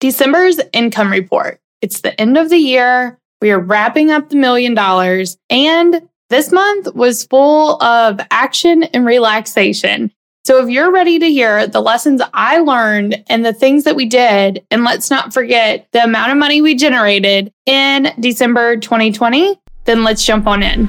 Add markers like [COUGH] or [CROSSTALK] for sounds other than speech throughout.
December's income report. It's the end of the year. We are wrapping up the million dollars. And this month was full of action and relaxation. So if you're ready to hear the lessons I learned and the things that we did, and let's not forget the amount of money we generated in December 2020, then let's jump on in.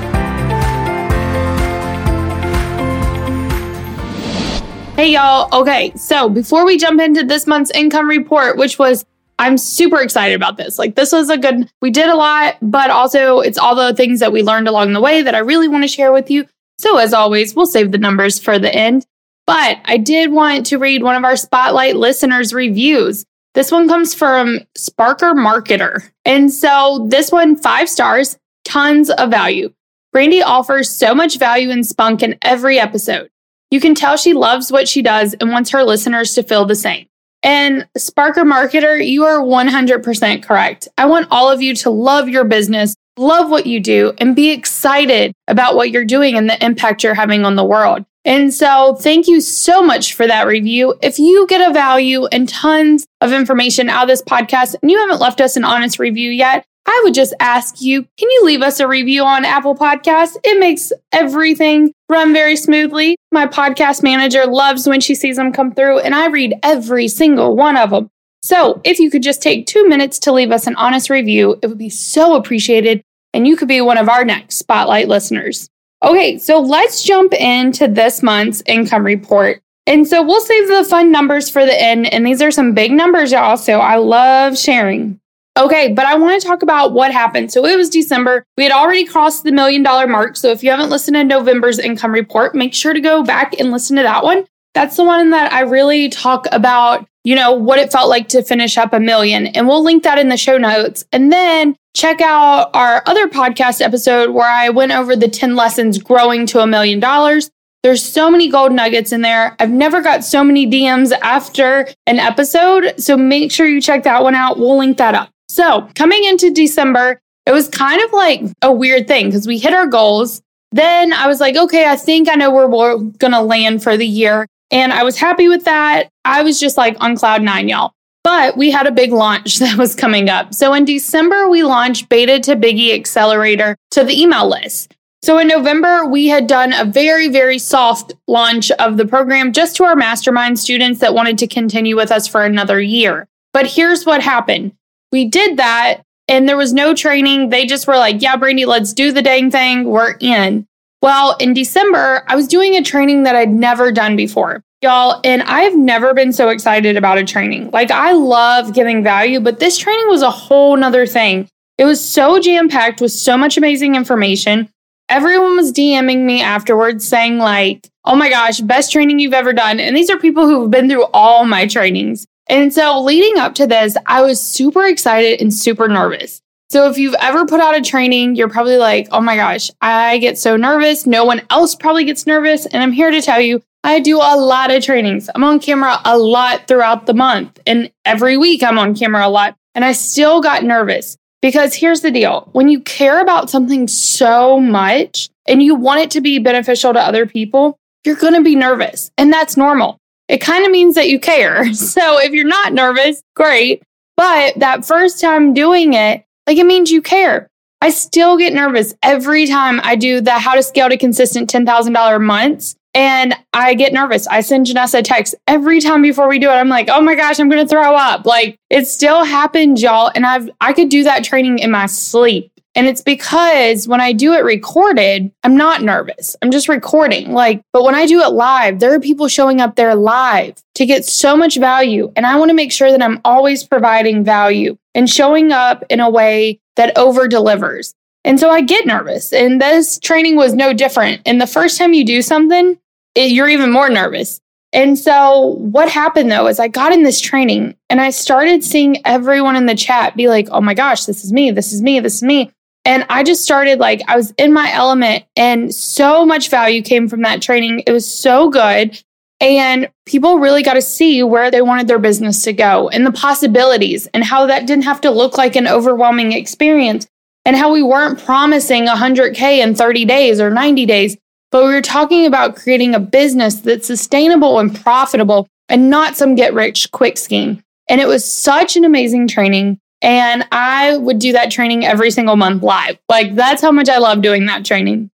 Hey, y'all. Okay. So before we jump into this month's income report, which was, I'm super excited about this. Like, this was a good, we did a lot, but also it's all the things that we learned along the way that I really want to share with you. So, as always, we'll save the numbers for the end. But I did want to read one of our Spotlight listeners' reviews. This one comes from Sparker Marketer. And so, this one, five stars, tons of value. Brandy offers so much value and spunk in every episode. You can tell she loves what she does and wants her listeners to feel the same. And Sparker Marketer, you are 100% correct. I want all of you to love your business, love what you do, and be excited about what you're doing and the impact you're having on the world. And so, thank you so much for that review. If you get a value and tons of information out of this podcast and you haven't left us an honest review yet, I would just ask you can you leave us a review on Apple Podcasts? It makes everything run very smoothly. My podcast manager loves when she sees them come through, and I read every single one of them. So, if you could just take two minutes to leave us an honest review, it would be so appreciated, and you could be one of our next Spotlight listeners. Okay, so let's jump into this month's income report. And so we'll save the fun numbers for the end. And these are some big numbers, y'all. So I love sharing. Okay, but I want to talk about what happened. So it was December. We had already crossed the million dollar mark. So if you haven't listened to November's income report, make sure to go back and listen to that one. That's the one that I really talk about, you know, what it felt like to finish up a million. And we'll link that in the show notes. And then check out our other podcast episode where I went over the 10 lessons growing to a million dollars. There's so many gold nuggets in there. I've never got so many DMs after an episode. So make sure you check that one out. We'll link that up. So, coming into December, it was kind of like a weird thing because we hit our goals. Then I was like, okay, I think I know where we're going to land for the year. And I was happy with that. I was just like on cloud nine, y'all. But we had a big launch [LAUGHS] that was coming up. So in December, we launched Beta to Biggie Accelerator to the email list. So in November, we had done a very, very soft launch of the program just to our mastermind students that wanted to continue with us for another year. But here's what happened we did that and there was no training. They just were like, yeah, Brandy, let's do the dang thing. We're in. Well, in December, I was doing a training that I'd never done before, y'all. And I've never been so excited about a training. Like, I love giving value, but this training was a whole nother thing. It was so jam packed with so much amazing information. Everyone was DMing me afterwards saying, like, oh my gosh, best training you've ever done. And these are people who've been through all my trainings. And so leading up to this, I was super excited and super nervous. So if you've ever put out a training, you're probably like, oh my gosh, I get so nervous. No one else probably gets nervous. And I'm here to tell you, I do a lot of trainings. I'm on camera a lot throughout the month. And every week I'm on camera a lot. And I still got nervous because here's the deal when you care about something so much and you want it to be beneficial to other people, you're going to be nervous. And that's normal it kind of means that you care. [LAUGHS] So if you're not nervous, great. But that first time doing it, like it means you care. I still get nervous every time I do the how to scale to consistent $10,000 months. And I get nervous. I send Janessa a text every time before we do it. I'm like, oh my gosh, I'm going to throw up. Like it still happens, y'all. And I've, I could do that training in my sleep. And it's because when I do it recorded, I'm not nervous. I'm just recording. Like, but when I do it live, there are people showing up there live to get so much value. And I want to make sure that I'm always providing value and showing up in a way that over delivers. And so I get nervous. And this training was no different. And the first time you do something, it, you're even more nervous. And so what happened though is I got in this training and I started seeing everyone in the chat be like, oh my gosh, this is me, this is me, this is me. And I just started like, I was in my element, and so much value came from that training. It was so good. And people really got to see where they wanted their business to go and the possibilities and how that didn't have to look like an overwhelming experience and how we weren't promising 100K in 30 days or 90 days, but we were talking about creating a business that's sustainable and profitable and not some get rich quick scheme. And it was such an amazing training. And I would do that training every single month live. Like, that's how much I love doing that training.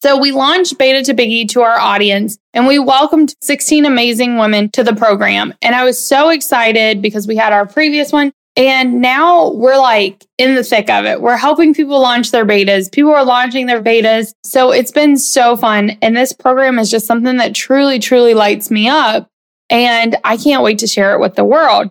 So we launched Beta to Biggie to our audience and we welcomed 16 amazing women to the program. And I was so excited because we had our previous one and now we're like in the thick of it. We're helping people launch their betas. People are launching their betas. So it's been so fun. And this program is just something that truly, truly lights me up. And I can't wait to share it with the world.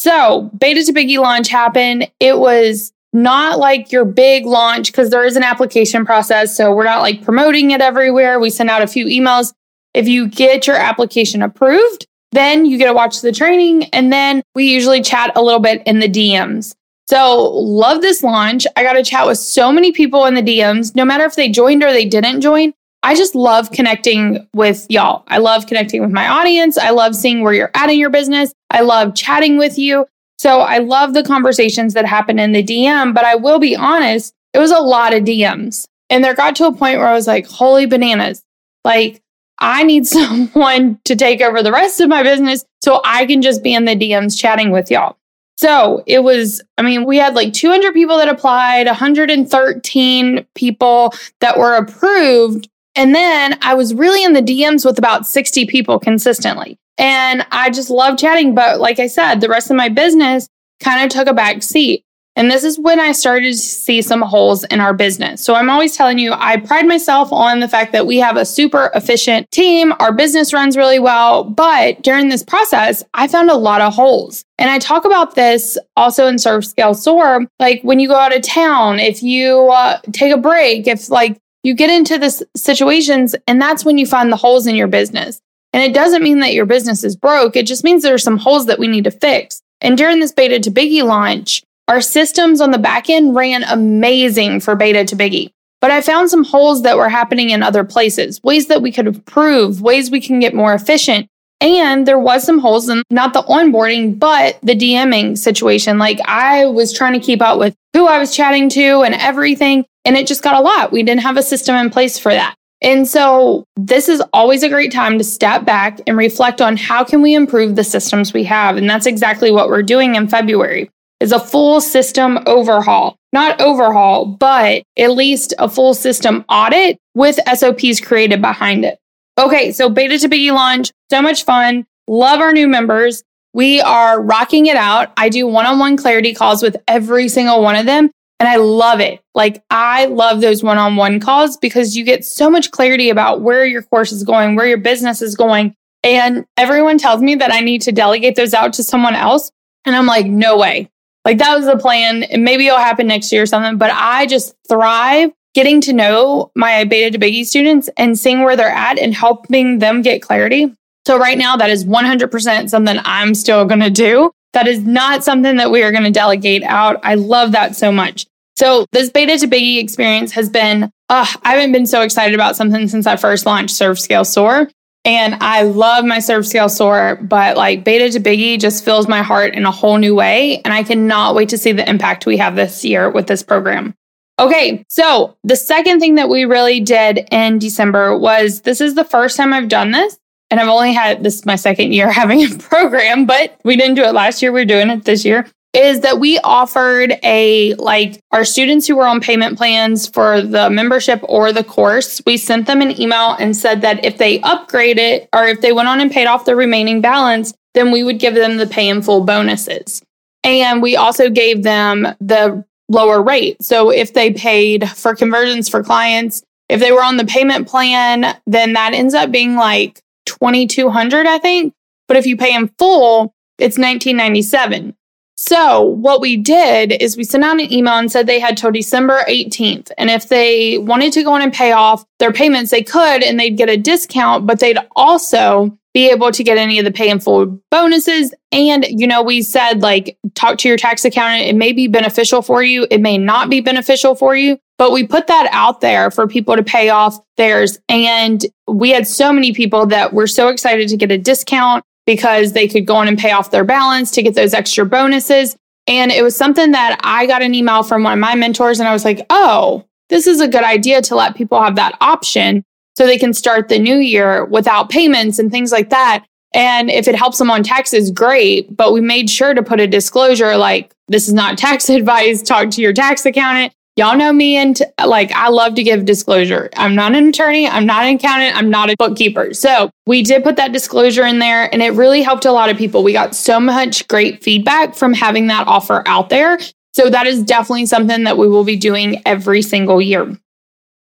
So, Beta to Biggie launch happened. It was not like your big launch because there is an application process. So we're not like promoting it everywhere. We send out a few emails. If you get your application approved, then you get to watch the training. And then we usually chat a little bit in the DMs. So love this launch. I got to chat with so many people in the DMs, no matter if they joined or they didn't join. I just love connecting with y'all. I love connecting with my audience. I love seeing where you're at in your business. I love chatting with you. So I love the conversations that happen in the DM, but I will be honest, it was a lot of DMs. And there got to a point where I was like, holy bananas. Like, I need [LAUGHS] someone to take over the rest of my business so I can just be in the DMs chatting with y'all. So it was, I mean, we had like 200 people that applied, 113 people that were approved. And then I was really in the DMs with about 60 people consistently. And I just love chatting. But like I said, the rest of my business kind of took a back seat. And this is when I started to see some holes in our business. So I'm always telling you, I pride myself on the fact that we have a super efficient team. Our business runs really well. But during this process, I found a lot of holes. And I talk about this also in Serve Scale Soar. Like when you go out of town, if you uh, take a break, if like you get into this situations, and that's when you find the holes in your business. And it doesn't mean that your business is broke. It just means there are some holes that we need to fix. And during this beta to biggie launch, our systems on the back end ran amazing for beta to biggie. But I found some holes that were happening in other places, ways that we could improve, ways we can get more efficient. And there was some holes in not the onboarding, but the DMing situation. Like I was trying to keep up with who I was chatting to and everything. And it just got a lot. We didn't have a system in place for that. And so this is always a great time to step back and reflect on how can we improve the systems we have. And that's exactly what we're doing in February is a full system overhaul. Not overhaul, but at least a full system audit with SOPs created behind it. Okay, so beta to biggie launch, so much fun. Love our new members. We are rocking it out. I do one on one clarity calls with every single one of them. And I love it. Like, I love those one on one calls because you get so much clarity about where your course is going, where your business is going. And everyone tells me that I need to delegate those out to someone else. And I'm like, no way. Like, that was the plan. And maybe it'll happen next year or something. But I just thrive getting to know my beta to biggie students and seeing where they're at and helping them get clarity. So, right now, that is 100% something I'm still going to do. That is not something that we are going to delegate out. I love that so much. So this beta to biggie experience has been, uh, I haven't been so excited about something since I first launched Serve Scale Soar. And I love my Serve Scale Soar, but like beta to biggie just fills my heart in a whole new way. And I cannot wait to see the impact we have this year with this program. Okay, so the second thing that we really did in December was this is the first time I've done this. And I've only had this my second year [LAUGHS] having a program, but we didn't do it last year. We're doing it this year. Is that we offered a like our students who were on payment plans for the membership or the course, we sent them an email and said that if they upgrade it or if they went on and paid off the remaining balance, then we would give them the pay in full bonuses. And we also gave them the lower rate. So if they paid for conversions for clients, if they were on the payment plan, then that ends up being like 2200 I think. But if you pay in full, it's 1997. So what we did is we sent out an email and said they had till December 18th. And if they wanted to go in and pay off their payments, they could and they'd get a discount, but they'd also be able to get any of the pay in full bonuses. And, you know, we said like talk to your tax accountant. It may be beneficial for you. It may not be beneficial for you. But we put that out there for people to pay off theirs. And we had so many people that were so excited to get a discount because they could go in and pay off their balance to get those extra bonuses. And it was something that I got an email from one of my mentors, and I was like, oh, this is a good idea to let people have that option so they can start the new year without payments and things like that. And if it helps them on taxes, great. But we made sure to put a disclosure like, this is not tax [LAUGHS] advice. Talk to your tax accountant. Y'all know me and t- like I love to give disclosure. I'm not an attorney, I'm not an accountant, I'm not a bookkeeper. So, we did put that disclosure in there and it really helped a lot of people. We got so much great feedback from having that offer out there. So, that is definitely something that we will be doing every single year.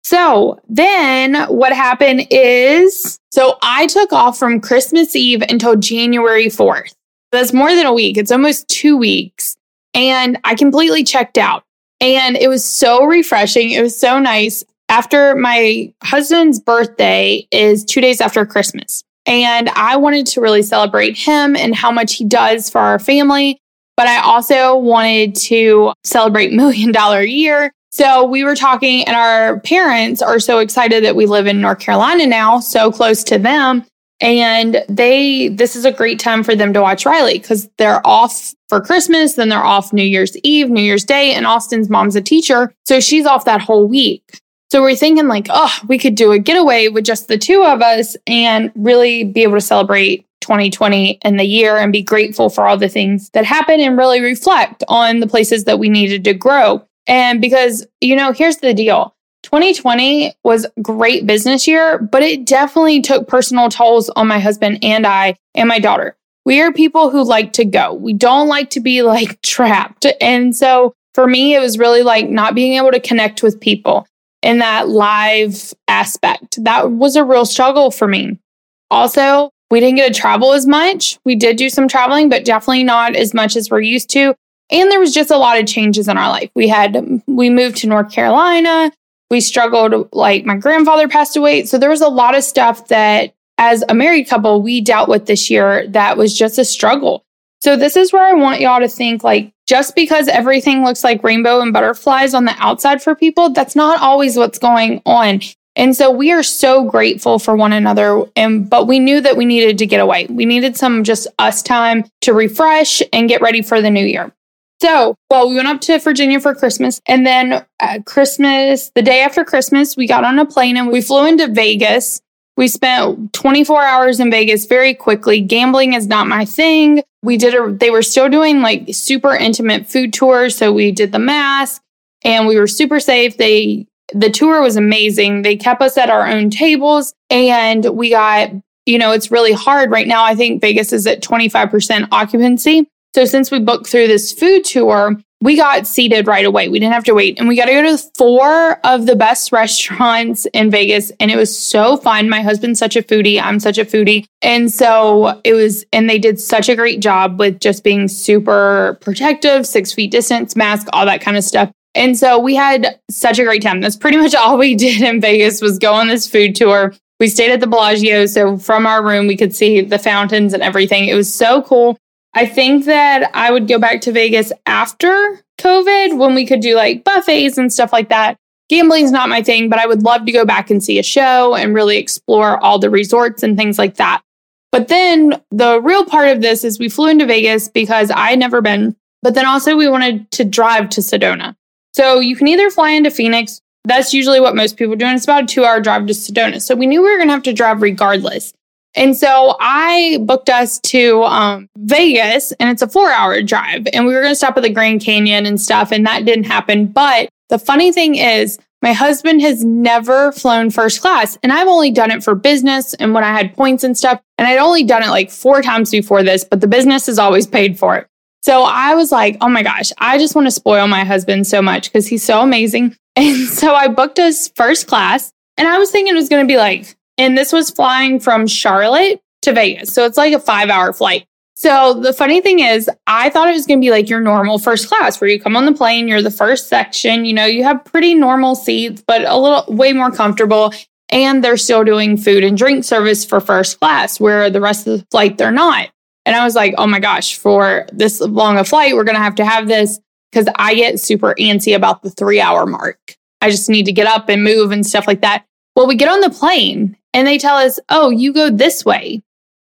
So then what happened is, so I took off from Christmas Eve until January 4th. That's more than a week. It's almost two weeks. And I completely checked out. And it was so refreshing. It was so nice. After my husband's birthday is two days after Christmas. And I wanted to really celebrate him and how much he does for our family. But I also wanted to celebrate [LAUGHS] Million Dollar Year so we were talking, and our parents are so excited that we live in North Carolina now, so close to them. And they, this is a great time for them to watch Riley because they're off for Christmas, then they're off New Year's Eve, New Year's Day, and Austin's mom's a teacher. So she's off that whole week. So we're thinking, like, oh, we could do a getaway with just the two of us and really be able to celebrate 2020 and the year and be grateful for all the things that happened and really reflect on the places that we needed to grow. And because, you know, here's the deal 2020 was great business year, but it definitely took personal tolls on my husband and I and my daughter. We are people who like to go. We don't like to be like [LAUGHS] trapped. And so for me, it was really like not being able to connect with people in that live aspect. That was a real struggle for me. Also, we didn't get to travel as much. We did do some traveling, but definitely not as much as we're used to. And there was just a lot of changes in our life. We had, we moved to North Carolina. We struggled, like my grandfather passed away. So there was a lot of stuff that as a married couple, we dealt with this year that was just a struggle. So this is where I want y'all to think like, just because everything looks like rainbow and butterflies on the outside for people, that's not always what's going on. And so we are so grateful for one another. And but we knew that we needed to get away. We needed some just us time to refresh and get ready for the new year. So, well, we went up to Virginia for Christmas. And then at Christmas, the day after Christmas, we got on a plane and we flew into Vegas. We spent 24 hours in Vegas very quickly. Gambling is not my thing. We did a, they were still doing like super intimate food tours. So we did the mask and we were super safe. They, the tour was amazing. They kept us at our own tables and we got, you know, it's really hard right now. I think Vegas is at 25% occupancy. So since we booked through this food tour, we got seated right away. We didn't have to wait. And we got to go to four of the best [LAUGHS] restaurants in Vegas. And it was so fun. My husband's such a foodie. I'm such a foodie. And so it was, and they did such a great job with just being super protective, six feet distance, mask, all that kind of stuff. And so we had such a great time. That's pretty [LAUGHS] much all we did in Vegas was go on this food tour. We stayed at the Bellagio. So from our room, we could see the fountains and everything. It was so cool. I think that I would go back to Vegas after COVID when we could do like buffets and stuff like that. Gambling's not my thing, but I would love to go back and see a show and really explore all the resorts and things like that. But then the real part of this is we flew into Vegas because I had never been, but then also we wanted to drive to Sedona. So you can either fly into Phoenix. That's usually what most people do. And it's about a two hour drive to Sedona. So we knew we were going to have to drive regardless. And so I booked us to um, Vegas, and it's a four hour drive. And we were going to stop at the Grand Canyon and stuff, and that didn't happen. But the funny thing is, my husband has never flown first class, and I've only done it for business and when I had points and stuff. And I'd only done it like four times before this, but the business has always paid for it. So I was like, oh my gosh, I just want to spoil my husband so much because he's so amazing. [LAUGHS] And so I booked us first class, and I was thinking it was going to be like and this was flying from Charlotte to Vegas. So it's like a five hour flight. So the funny thing is, I thought it was going to be like your normal first class where you come on the plane, you're the first section, you know, you have pretty normal seats, but a little way more comfortable. And they're still doing food and drink service for first class, where the rest of the flight, they're not. And I was like, oh my gosh, for this long a flight, we're going to have to have this because I get super antsy about the three hour mark. I just need to get up and move and stuff like that. Well, we get on the plane and they tell us, oh, you go this way.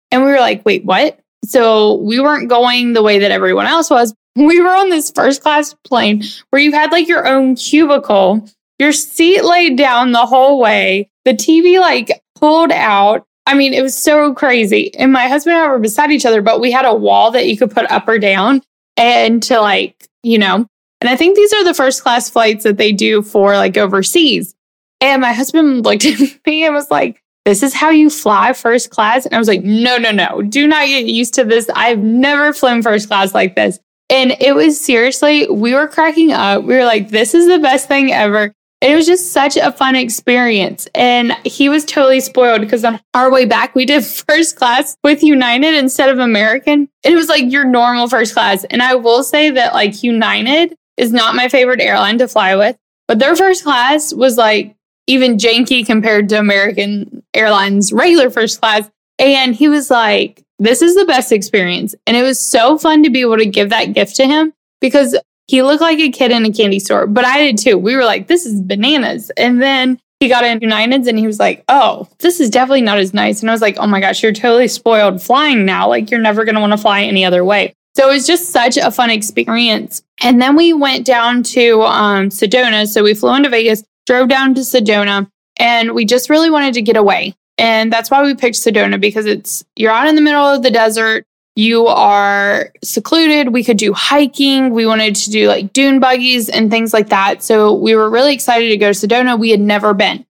And we were like, wait, what? So we weren't going the way that everyone else was. [LAUGHS] We were on this first class plane where you had like your own cubicle, your seat laid down the whole way, the TV like pulled out. I mean, it was so crazy. And my husband and I were beside each other, but we had a wall that you could put up or down and to like, you know, and I think these are the first class flights that they do for like overseas. And my husband looked at [LAUGHS] me and was like, this is how you fly first class. And I was like, no, no, no, do not get used to this. I've never flown first class like this. And it was seriously, we were cracking up. We were like, this is the best thing ever. And it was just such a fun experience. And he was totally spoiled because on our way back, we did [LAUGHS] first class with United instead of American. And It was like your normal first class. And I will say that like United is not my favorite airline to fly with, but their first class was like even janky compared to American Airlines regular first class. And he was like, This is the best experience. And it was so fun to be able to give that gift to him because he looked like a kid in a candy store, but I did too. We were like, This is bananas. And then he got into United's and he was like, Oh, this is definitely not as nice. And I was like, Oh my gosh, you're totally spoiled flying now. Like, you're never going to want to fly any other way. So it was just such a fun experience. And then we went down to um, Sedona. So we flew into Vegas drove down to Sedona, and we just really wanted to get away. And that's why we picked Sedona because it's you're out in the middle of the desert. You are secluded. We could do hiking. We wanted to do like dune buggies and things like that. So we were really excited to go to Sedona. We had never been.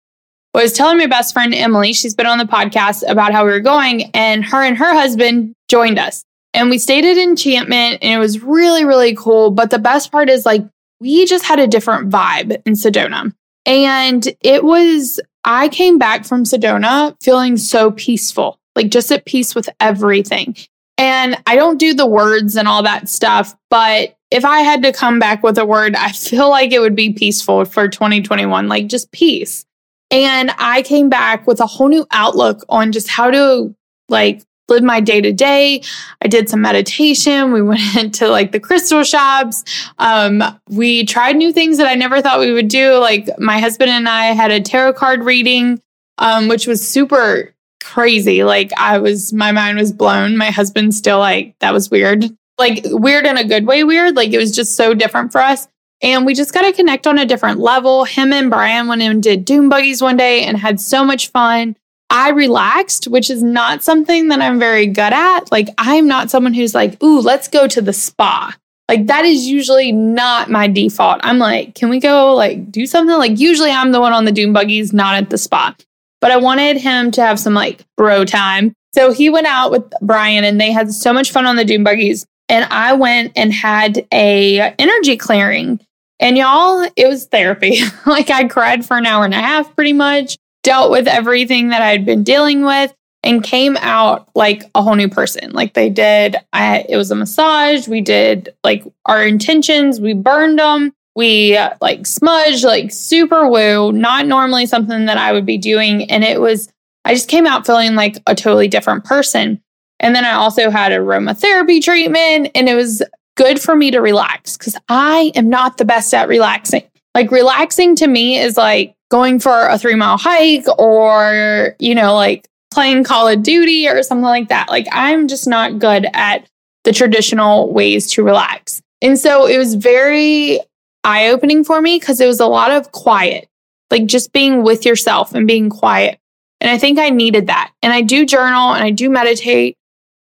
I was telling my best friend Emily, she's been on the podcast about how we were going, and her and her husband joined us. And we stayed at Enchantment, and it was really, really cool. But the best part is like we just had a different vibe in Sedona. And it was, I came back from Sedona feeling so peaceful, like just at peace with everything. And I don't do the words and all that stuff, but if I had to come back with a word, I [LAUGHS] feel like it would be peaceful for 2021, like just peace. And I came back with a whole new outlook on just how to like live my day to day. I did some meditation. We [LAUGHS] went into like the crystal shops. Um, we tried new things that I never thought we would do. Like my husband and I had a tarot card reading, um, which was super crazy. Like I was, my mind was blown. My husband still like, that was weird. Like weird in a good way, weird. Like it was just so different for us. And we just got to connect on a different level. Him and Brian went and did dune buggies one day and had so much fun. I relaxed, which is not something that I'm very good at. Like, I'm not someone who's like, ooh, let's go to the spa. Like, that is usually not my default. I'm like, can we go like do something? Like, usually I'm the one on the dune buggies, not at the spa. But I wanted him to have some like bro time. So he went out with Brian and they had so much fun on the dune buggies. And I went and had a energy clearing. And y'all, it was therapy. [LAUGHS] like I cried for an hour and a half pretty much dealt with everything that I'd been dealing with and came out like a whole new person. Like they did, I, it was a massage. We did like our intentions, we burned them. We like smudged, like super woo, not normally something that I would be doing. And it was, I just came out feeling like a totally different person. And then I also had aromatherapy treatment, and it was good for me to relax because I am not the best at relaxing. Like, relaxing to me is like going for a three mile hike or, you know, like playing Call of Duty or something like that. Like I'm just not good at the traditional ways to relax. And so it was very eye opening for me because it was a lot of quiet, like just being with yourself and being quiet. And I think I needed that. And I do journal and I do meditate.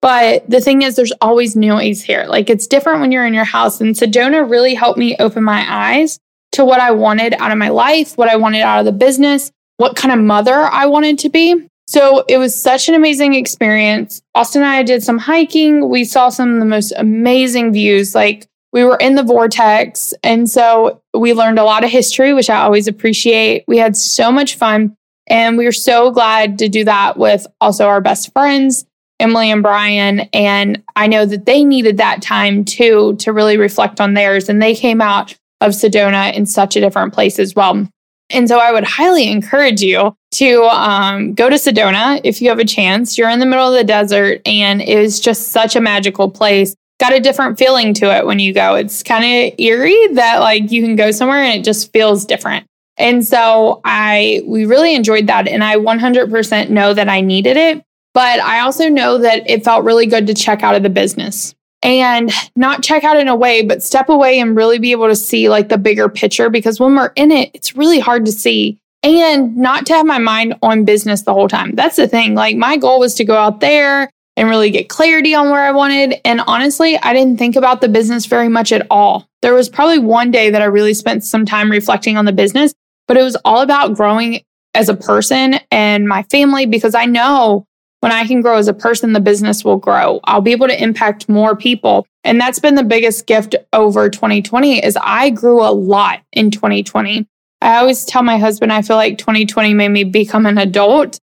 But the thing is, there's always noise here. Like it's different when you're in your house. And Sedona really helped me open my eyes to what I wanted out of my life, what I wanted out of the business, what kind of mother I wanted to be. So it was such an amazing experience. Austin and I did some hiking. We saw some of the most amazing views. Like we were in the vortex. And so we learned a lot of history, which I always appreciate. We had so much fun. And we were so glad to do that with also our best friends, Emily and Brian. And I know that they needed that time too to really reflect on theirs. And they came out of Sedona in such a different place as well. And so I would highly encourage you to um, go to Sedona if you have a chance. You're in the middle of the desert and it is just such a magical place. Got a different feeling to it when you go. It's kind of eerie that like you can go somewhere and it just feels different. And so I we really enjoyed that and I 100% know that I needed it, but I also know that it felt really good to check out of the business and not check out in a way, but step away and really be able to see like the bigger picture because when we're in it, it's really hard to see and not to have my mind on business the whole time. That's the thing. Like my goal was to go out there and really get clarity on where I wanted. And honestly, I didn't think about the business very much at all. There was probably one day that I really spent some time reflecting on the business, but it was all about growing as a person and my family because I know when I can grow as a person, the business will grow. I'll be able to impact more people. And that's been the biggest gift over 2020 is I grew a lot in 2020. I always tell my husband I feel like 2020 made me become an adult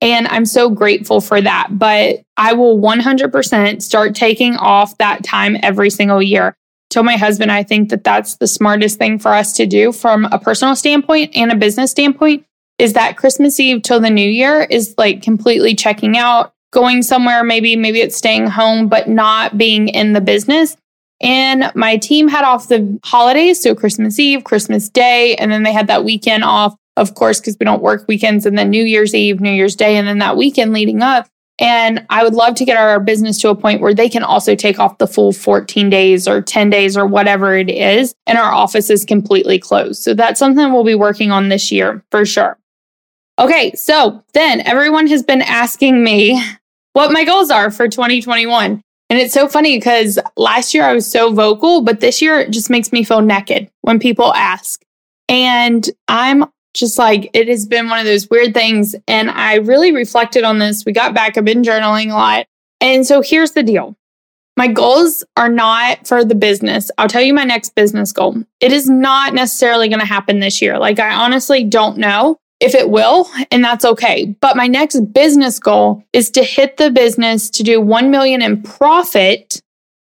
and I'm so grateful for that. But I will 100% start taking off that time every single year. Tell my husband I think that that's the smartest thing for us to do from a personal standpoint and a business standpoint is that Christmas Eve till the new year is like completely checking out, going somewhere, maybe, maybe it's staying home, but not being in the business. And my team had off the holidays, so Christmas Eve, Christmas Day, and then they had that weekend off, of course, because we don't work weekends, and then New Year's Eve, New Year's Day, and then that weekend leading up. And I would love to get our business to a point where they can also take off the full 14 days or 10 days or whatever it is, and our office is completely closed. So that's something we'll be working on this year for sure. Okay, so then everyone has been asking me what my goals are for 2021. And it's so funny because last year I was so vocal, but this year it just makes me feel naked when people ask. And I'm just like, it has been one of those weird things. And I really reflected on this. We got back, I've been journaling a lot. And so here's the deal my goals are not for the business. I'll tell you my next business goal. It is not necessarily going to happen this year. Like, I honestly don't know if it will, and that's okay. But my next business goal is to hit the business to do 1 million in profit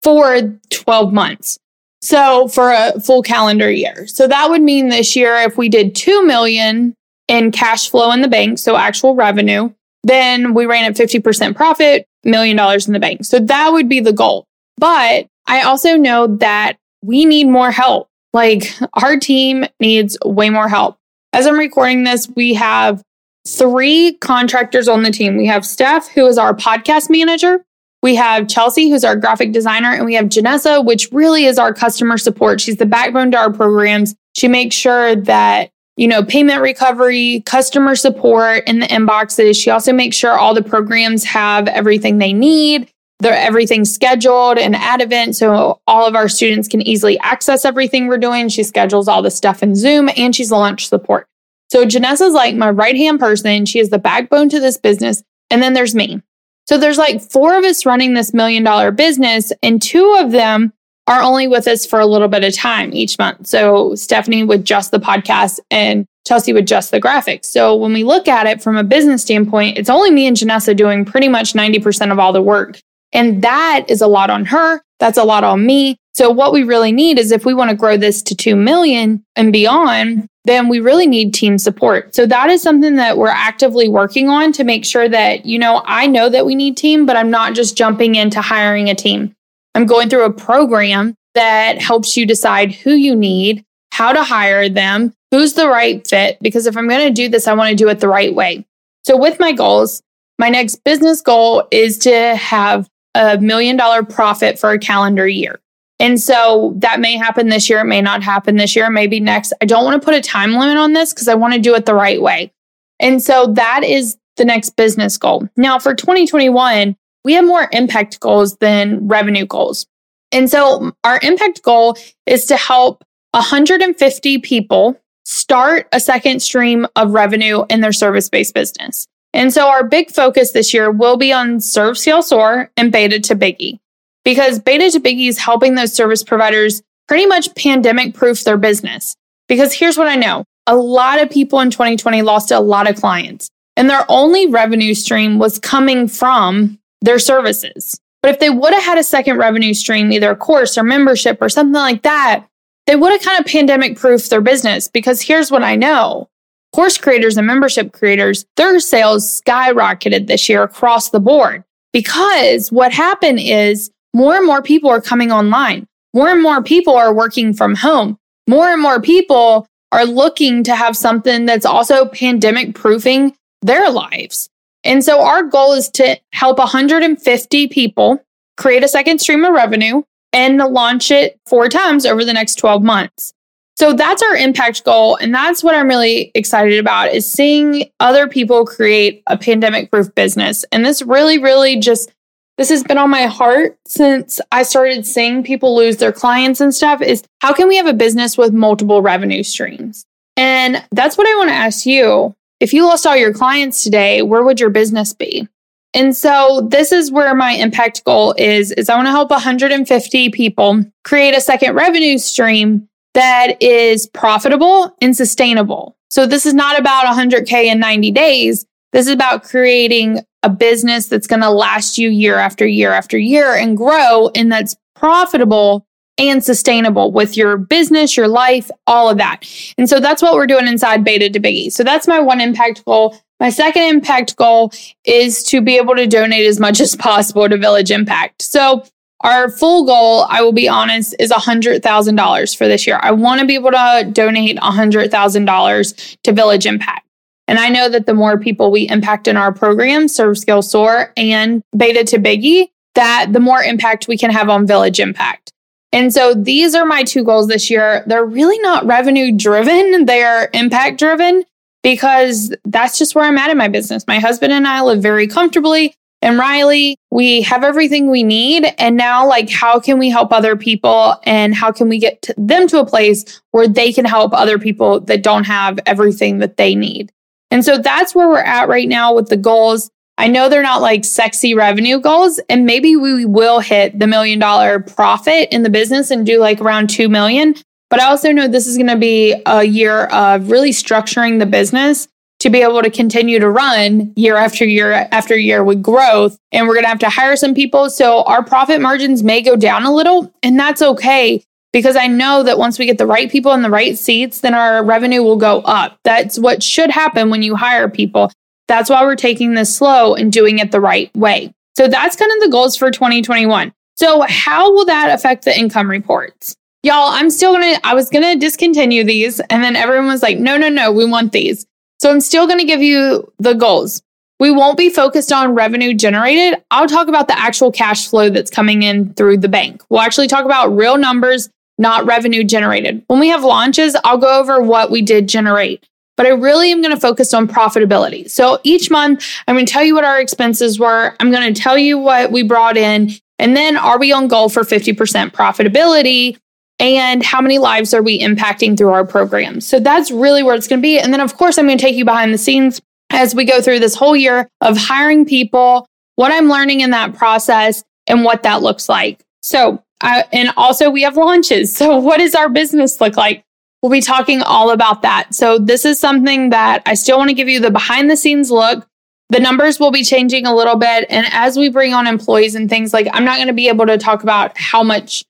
for 12 months. So for a full calendar year. So that would mean this year if we did 2 million in cash flow in the bank, so actual revenue, then we ran at 50% profit, million dollars in the bank. So that would be the goal. But I also know that we need more help. Like our team needs way more help. As I'm recording this, we have three contractors on the team. We have Steph, who is our podcast manager. We have Chelsea, who's our graphic designer, and we have Janessa, which really is our customer support. She's the backbone to our programs. She makes sure that, you know, payment recovery, customer support in the inboxes. She also makes sure all the programs have everything they need. They're everything scheduled and at event so all of our students can easily access everything we're doing. She schedules all the stuff in Zoom and she's launch support. So Janessa's like my right hand person. She is the backbone to this business. And then there's me. So there's like four of us running this million dollar business, and two of them are only with us for a little bit of time each month. So Stephanie with just the podcast and Chelsea with just the graphics. So when we look at it from a business standpoint, it's only me and Janessa doing pretty much 90% of all the work. And that is a lot on her. That's a lot on me. So what we really need is if we want to grow this to 2 million and beyond, then we really need team support. So that is something that we're actively working on to make sure that, you know, I know that we need team, but I'm not just jumping into hiring a team. I'm going through a program that helps you decide who you need, how to hire them, who's the right fit. Because if I'm going to do this, I want to do it the right way. So with my goals, my next business goal is to have a million dollar profit for a calendar year. And so that may happen this year. It may not happen this year, maybe next. I don't want to put a time limit on this because I want to do it the right way. And so that is the next business goal. Now for 2021, we have more impact goals than revenue goals. And so our impact goal is to help 150 people start a second stream of revenue in their service based business. And so our big focus this year will be on Serve Scale Soar and Beta to Biggie because Beta to Biggie is helping those service providers pretty much pandemic proof their business. Because here's what I know a lot of people in 2020 lost a lot of clients, and their only revenue stream was coming from their services. But if they would have had a second revenue stream, either a course or membership or something like that, they would have kind of pandemic proofed their business. Because here's what I know course creators and membership creators, their sales skyrocketed this year across the board because what happened is more and more people are coming online. More and more people are working from home. More and more people are looking to have something that's also pandemic proofing their lives. And so our goal is to help 150 people create a second stream of revenue and launch it four times over the next 12 months. So that's our impact goal. And that's what I'm really excited about is seeing other people create a pandemic proof business. And this really, really just, this has been on my heart since I started seeing people lose their clients and stuff is how can we have a business with multiple revenue streams? And that's what I want to ask you. If you lost all your clients today, where would your business be? And so this is where my impact goal is is I want to help 150 people create a second revenue stream that is profitable and sustainable. So this is not about 100K in 90 days. This is about creating a business that's going to last you year after year after year and grow and that's profitable and sustainable with your business, your life, all of that. And so that's what we're doing inside Beta to Biggie. So that's my one impact goal. My second impact goal is to be able to donate as much as possible to Village Impact. So our full goal, I will be honest, is $100,000 for this year. I want to be able to donate $100,000 to Village Impact. And I know that the more people we impact in our program, Serve Scale Soar and Beta to Biggie, that the more impact we can have on Village Impact. And so these are my two goals this year. They're really not revenue driven, [LAUGHS] they're impact driven because that's just where I'm at in my business. My husband and I live very comfortably. And Riley, we have everything we need. And now, like, how can we help other people? And how can we get to them to a place where they can help other people that don't have everything that they need? And so that's where we're at right now with the goals. I know they're not like sexy revenue goals, and maybe we will hit the million dollar profit in the business and do like around 2 million. But I also know this is going to be a year of really structuring the business to be able to continue to run year after year after year with growth. And we're going to have to hire some people. So our profit margins may go down a little, and that's okay because I know that once we get the right people in the right seats, then our revenue will go up. That's what should happen when you hire people. That's why we're taking this slow and doing it the right way. So that's kind of the goals for 2021. So, how will that affect the income reports? Y'all, I'm still gonna, I was gonna discontinue these. And then everyone was like, no, no, no, we want these. So I'm still going to give you the goals. We won't be focused on revenue generated. I'll talk about the actual cash flow that's coming in through the bank. We'll actually talk about real numbers, not revenue generated. When we have launches, I'll go over what we did generate. But I really am going to focus on profitability. So each month, I'm going to tell you what our expenses were. I'm going to tell you what we brought in. And then are we on goal for 50% profitability? And how many lives are we impacting through our program. So that's really where it's going to be. And then, of course, I'm going to take you behind the scenes as we go through this whole year of hiring people, what I'm learning in that process, and what that looks like. So, and also we have launches. So, [LAUGHS] what does our business look like? We'll be talking all about that. So, this is something that I still want to give you the behind the scenes look. The numbers will be changing a little bit. And as we bring on employees and things like, I'm not going to be able to talk about how much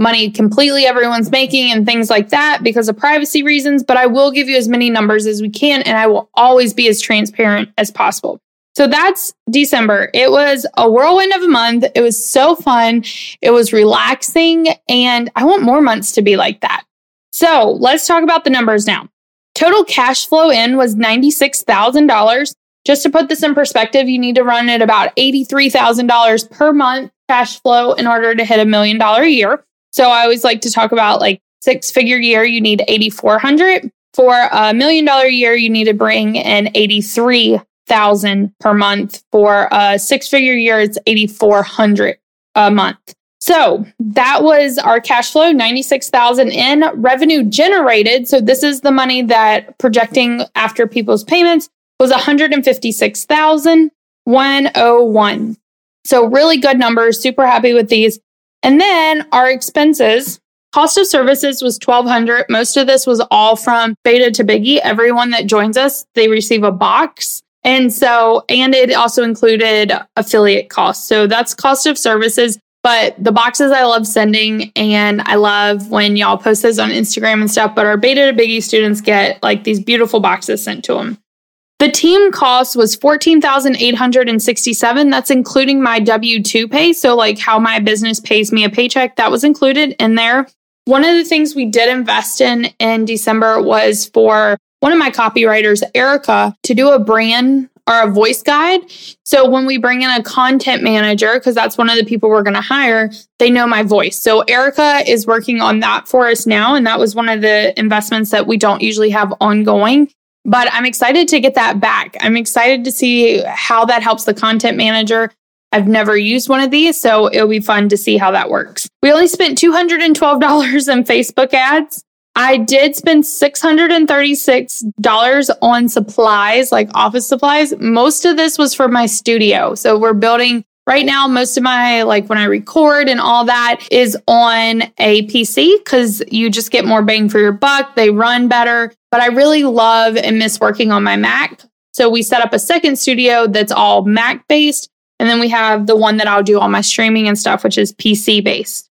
money completely everyone's making and things like that because of privacy reasons, but I will give you as many numbers as we can and I will always be as transparent as possible. So that's December. It was a whirlwind of a month. It was so fun. It was relaxing and I want more months to be like that. So let's talk about the numbers now. Total cash flow in was $96,000. Just to put this in perspective, you need to run at about $83,000 per month cash flow in order to hit a million dollar a year. So I always like to talk about like six figure year, you need 8,400. For a million dollar year, you need to bring in 83,000 per month. For a six figure year, it's 8,400 a month. So that was our cash flow, 96,000 in revenue generated. So this is the money that projecting after people's payments was 156,101. So really good numbers, super happy with these. And then our expenses, cost of services was 1200. Most of this was all from beta to biggie. Everyone that joins us, they receive a box. And so, and it also included affiliate costs. So that's cost of services. But the boxes I love sending, and I love when y'all post those on Instagram and stuff. But our beta to biggie students get like these beautiful boxes sent to them. The team cost was 14,867. That's including my W2 pay. So like how my business pays me a paycheck, that was included in there. One of the things we did invest in in December was for one of my copywriters, Erica, to do a brand or a voice guide. So when we bring in a content manager, because that's one of the people we're going to hire, they know my voice. So Erica is working on that for us now. And that was one of the investments that we don't usually have ongoing. But I'm excited to get that back. I'm excited to see how that helps the content manager. I've never used one of these, so it'll be fun to see how that works. We only spent $212 in Facebook ads. I did spend $636 on supplies, like office supplies. Most of this was for my studio. So we're building right now, most of my, like when I record and all that is on a PC because you just get more bang for your buck. They run better. But I really love and miss working on my Mac. So we set up a second studio that's all Mac based. And then we have the one that I'll do all my streaming and stuff, which is PC based.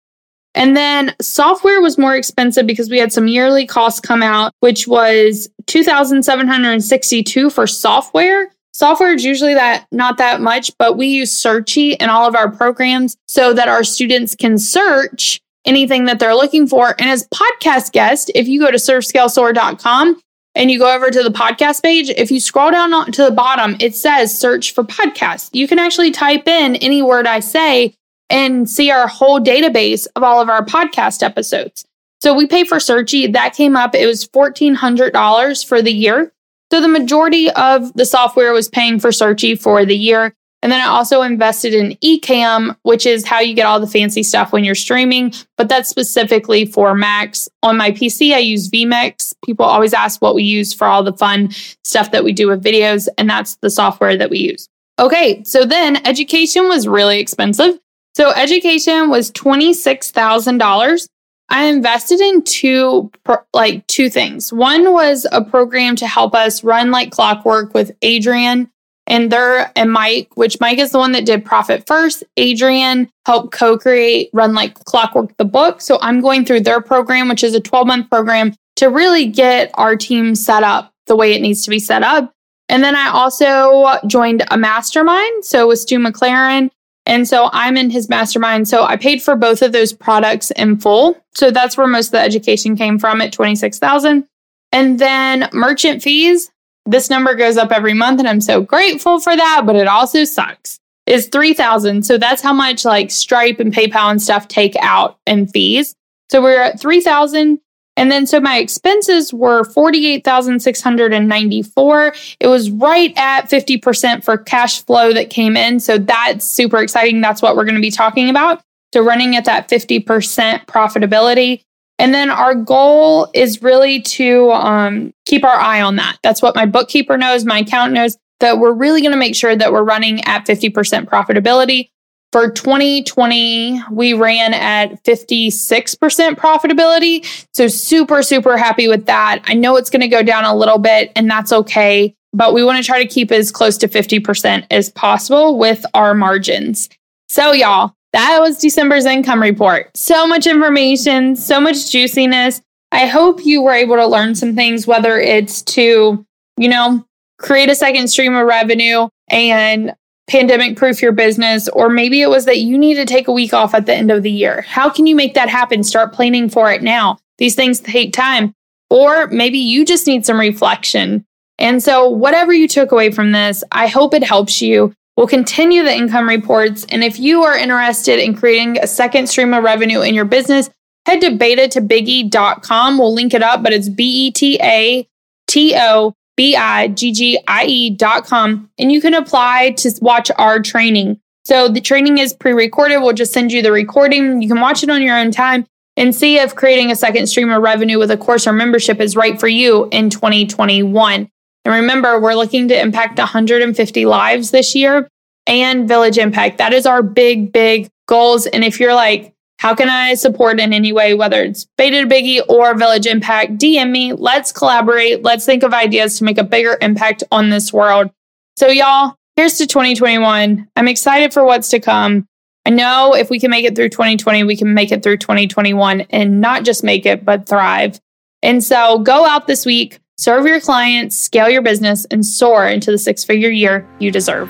And then software was more expensive because we had some yearly costs come out, which was 2,762 for software. Software is usually that not that much, but we use Searchie in all of our programs so that our students can search anything that they're looking for. And as podcast guest, if you go to servescalesoar.com and you go over to the podcast page, if you scroll down to the bottom, it says search for podcast. You can actually type in any word I say and see our whole database of all of our podcast episodes. So we pay for Searchie. That came up. It was $1,400 for the year. So the majority of the software was paying for Searchie for the year. And then I also invested in Ecamm, which is how you get all the fancy stuff when you're streaming, but that's specifically for Macs. On my PC, I use vMix. People always ask what we use for all the fun stuff that we do with videos, and that's the software that we use. Okay, so then education was really expensive. So education was $26,000. I invested in two like two things. One was a program to help us run like clockwork with Adrienne and their and Mike, which Mike is the one that did Profit First. Adrienne helped co-create Run Like Clockwork the book. So I'm going through their program, which is a 12-month program to really get our team set up the way it needs to be set up. And then I also joined a mastermind. So with Stu McLaren, and so I'm in his mastermind. So I paid for both of those products in full. So that's where most of the education came from at 26,000. And then merchant fees, this number goes up every month and I'm so grateful for that, but it also sucks. Is 3,000. So that's how much like Stripe and PayPal and stuff take out in fees. So we're at 3,000 and then so my expenses were 48,694. It was right at 50% for cash flow that came in. So that's super exciting. That's what we're going to be talking about. So running at that 50% profitability. And then our goal is really to um, keep our eye on that. That's what my bookkeeper knows, my accountant knows that we're really going to make sure that we're running at 50% profitability. For 2020, we ran at 56% profitability. So, super, super happy with that. I know it's going to go down a little bit, and that's okay, but we want to try to keep as close to 50% as possible with our margins. So, y'all, that was December's income report. So much information, so much juiciness. I hope you were able to learn some things, whether it's to, you know, create a second stream of revenue and pandemic proof your business, or maybe it was that you need to take a week off at the end of the year. How can you make that happen? Start planning for it now. These things take time. Or maybe you just need some reflection. And so, whatever you took away from this, I hope it helps you. We'll continue the income reports. And if you are interested in creating a second stream of revenue in your business, head to beta to biggie.com. We'll link it up, but it's B E T A T O B-I-G-G-I-E dot com, and you can apply to watch our training. So the training is pre-recorded. We'll just send you the recording. You can watch it on your own time and see if creating a second stream of revenue with a course or membership is right for you in 2021. And remember, we're looking to impact 150 lives this year and Village Impact. That is our big, big goals. And if you're like, how can I support in any way, whether it's Beta Biggie or Village Impact? DM me. Let's collaborate. Let's think of ideas to make a bigger impact on this world. So, y'all, here's to 2021. I'm excited for what's to come. I know if we can make it through 2020, we can make it through 2021 and not just make it, but thrive. And so go out this week, serve your clients, scale your business, and soar into the six figure year you deserve.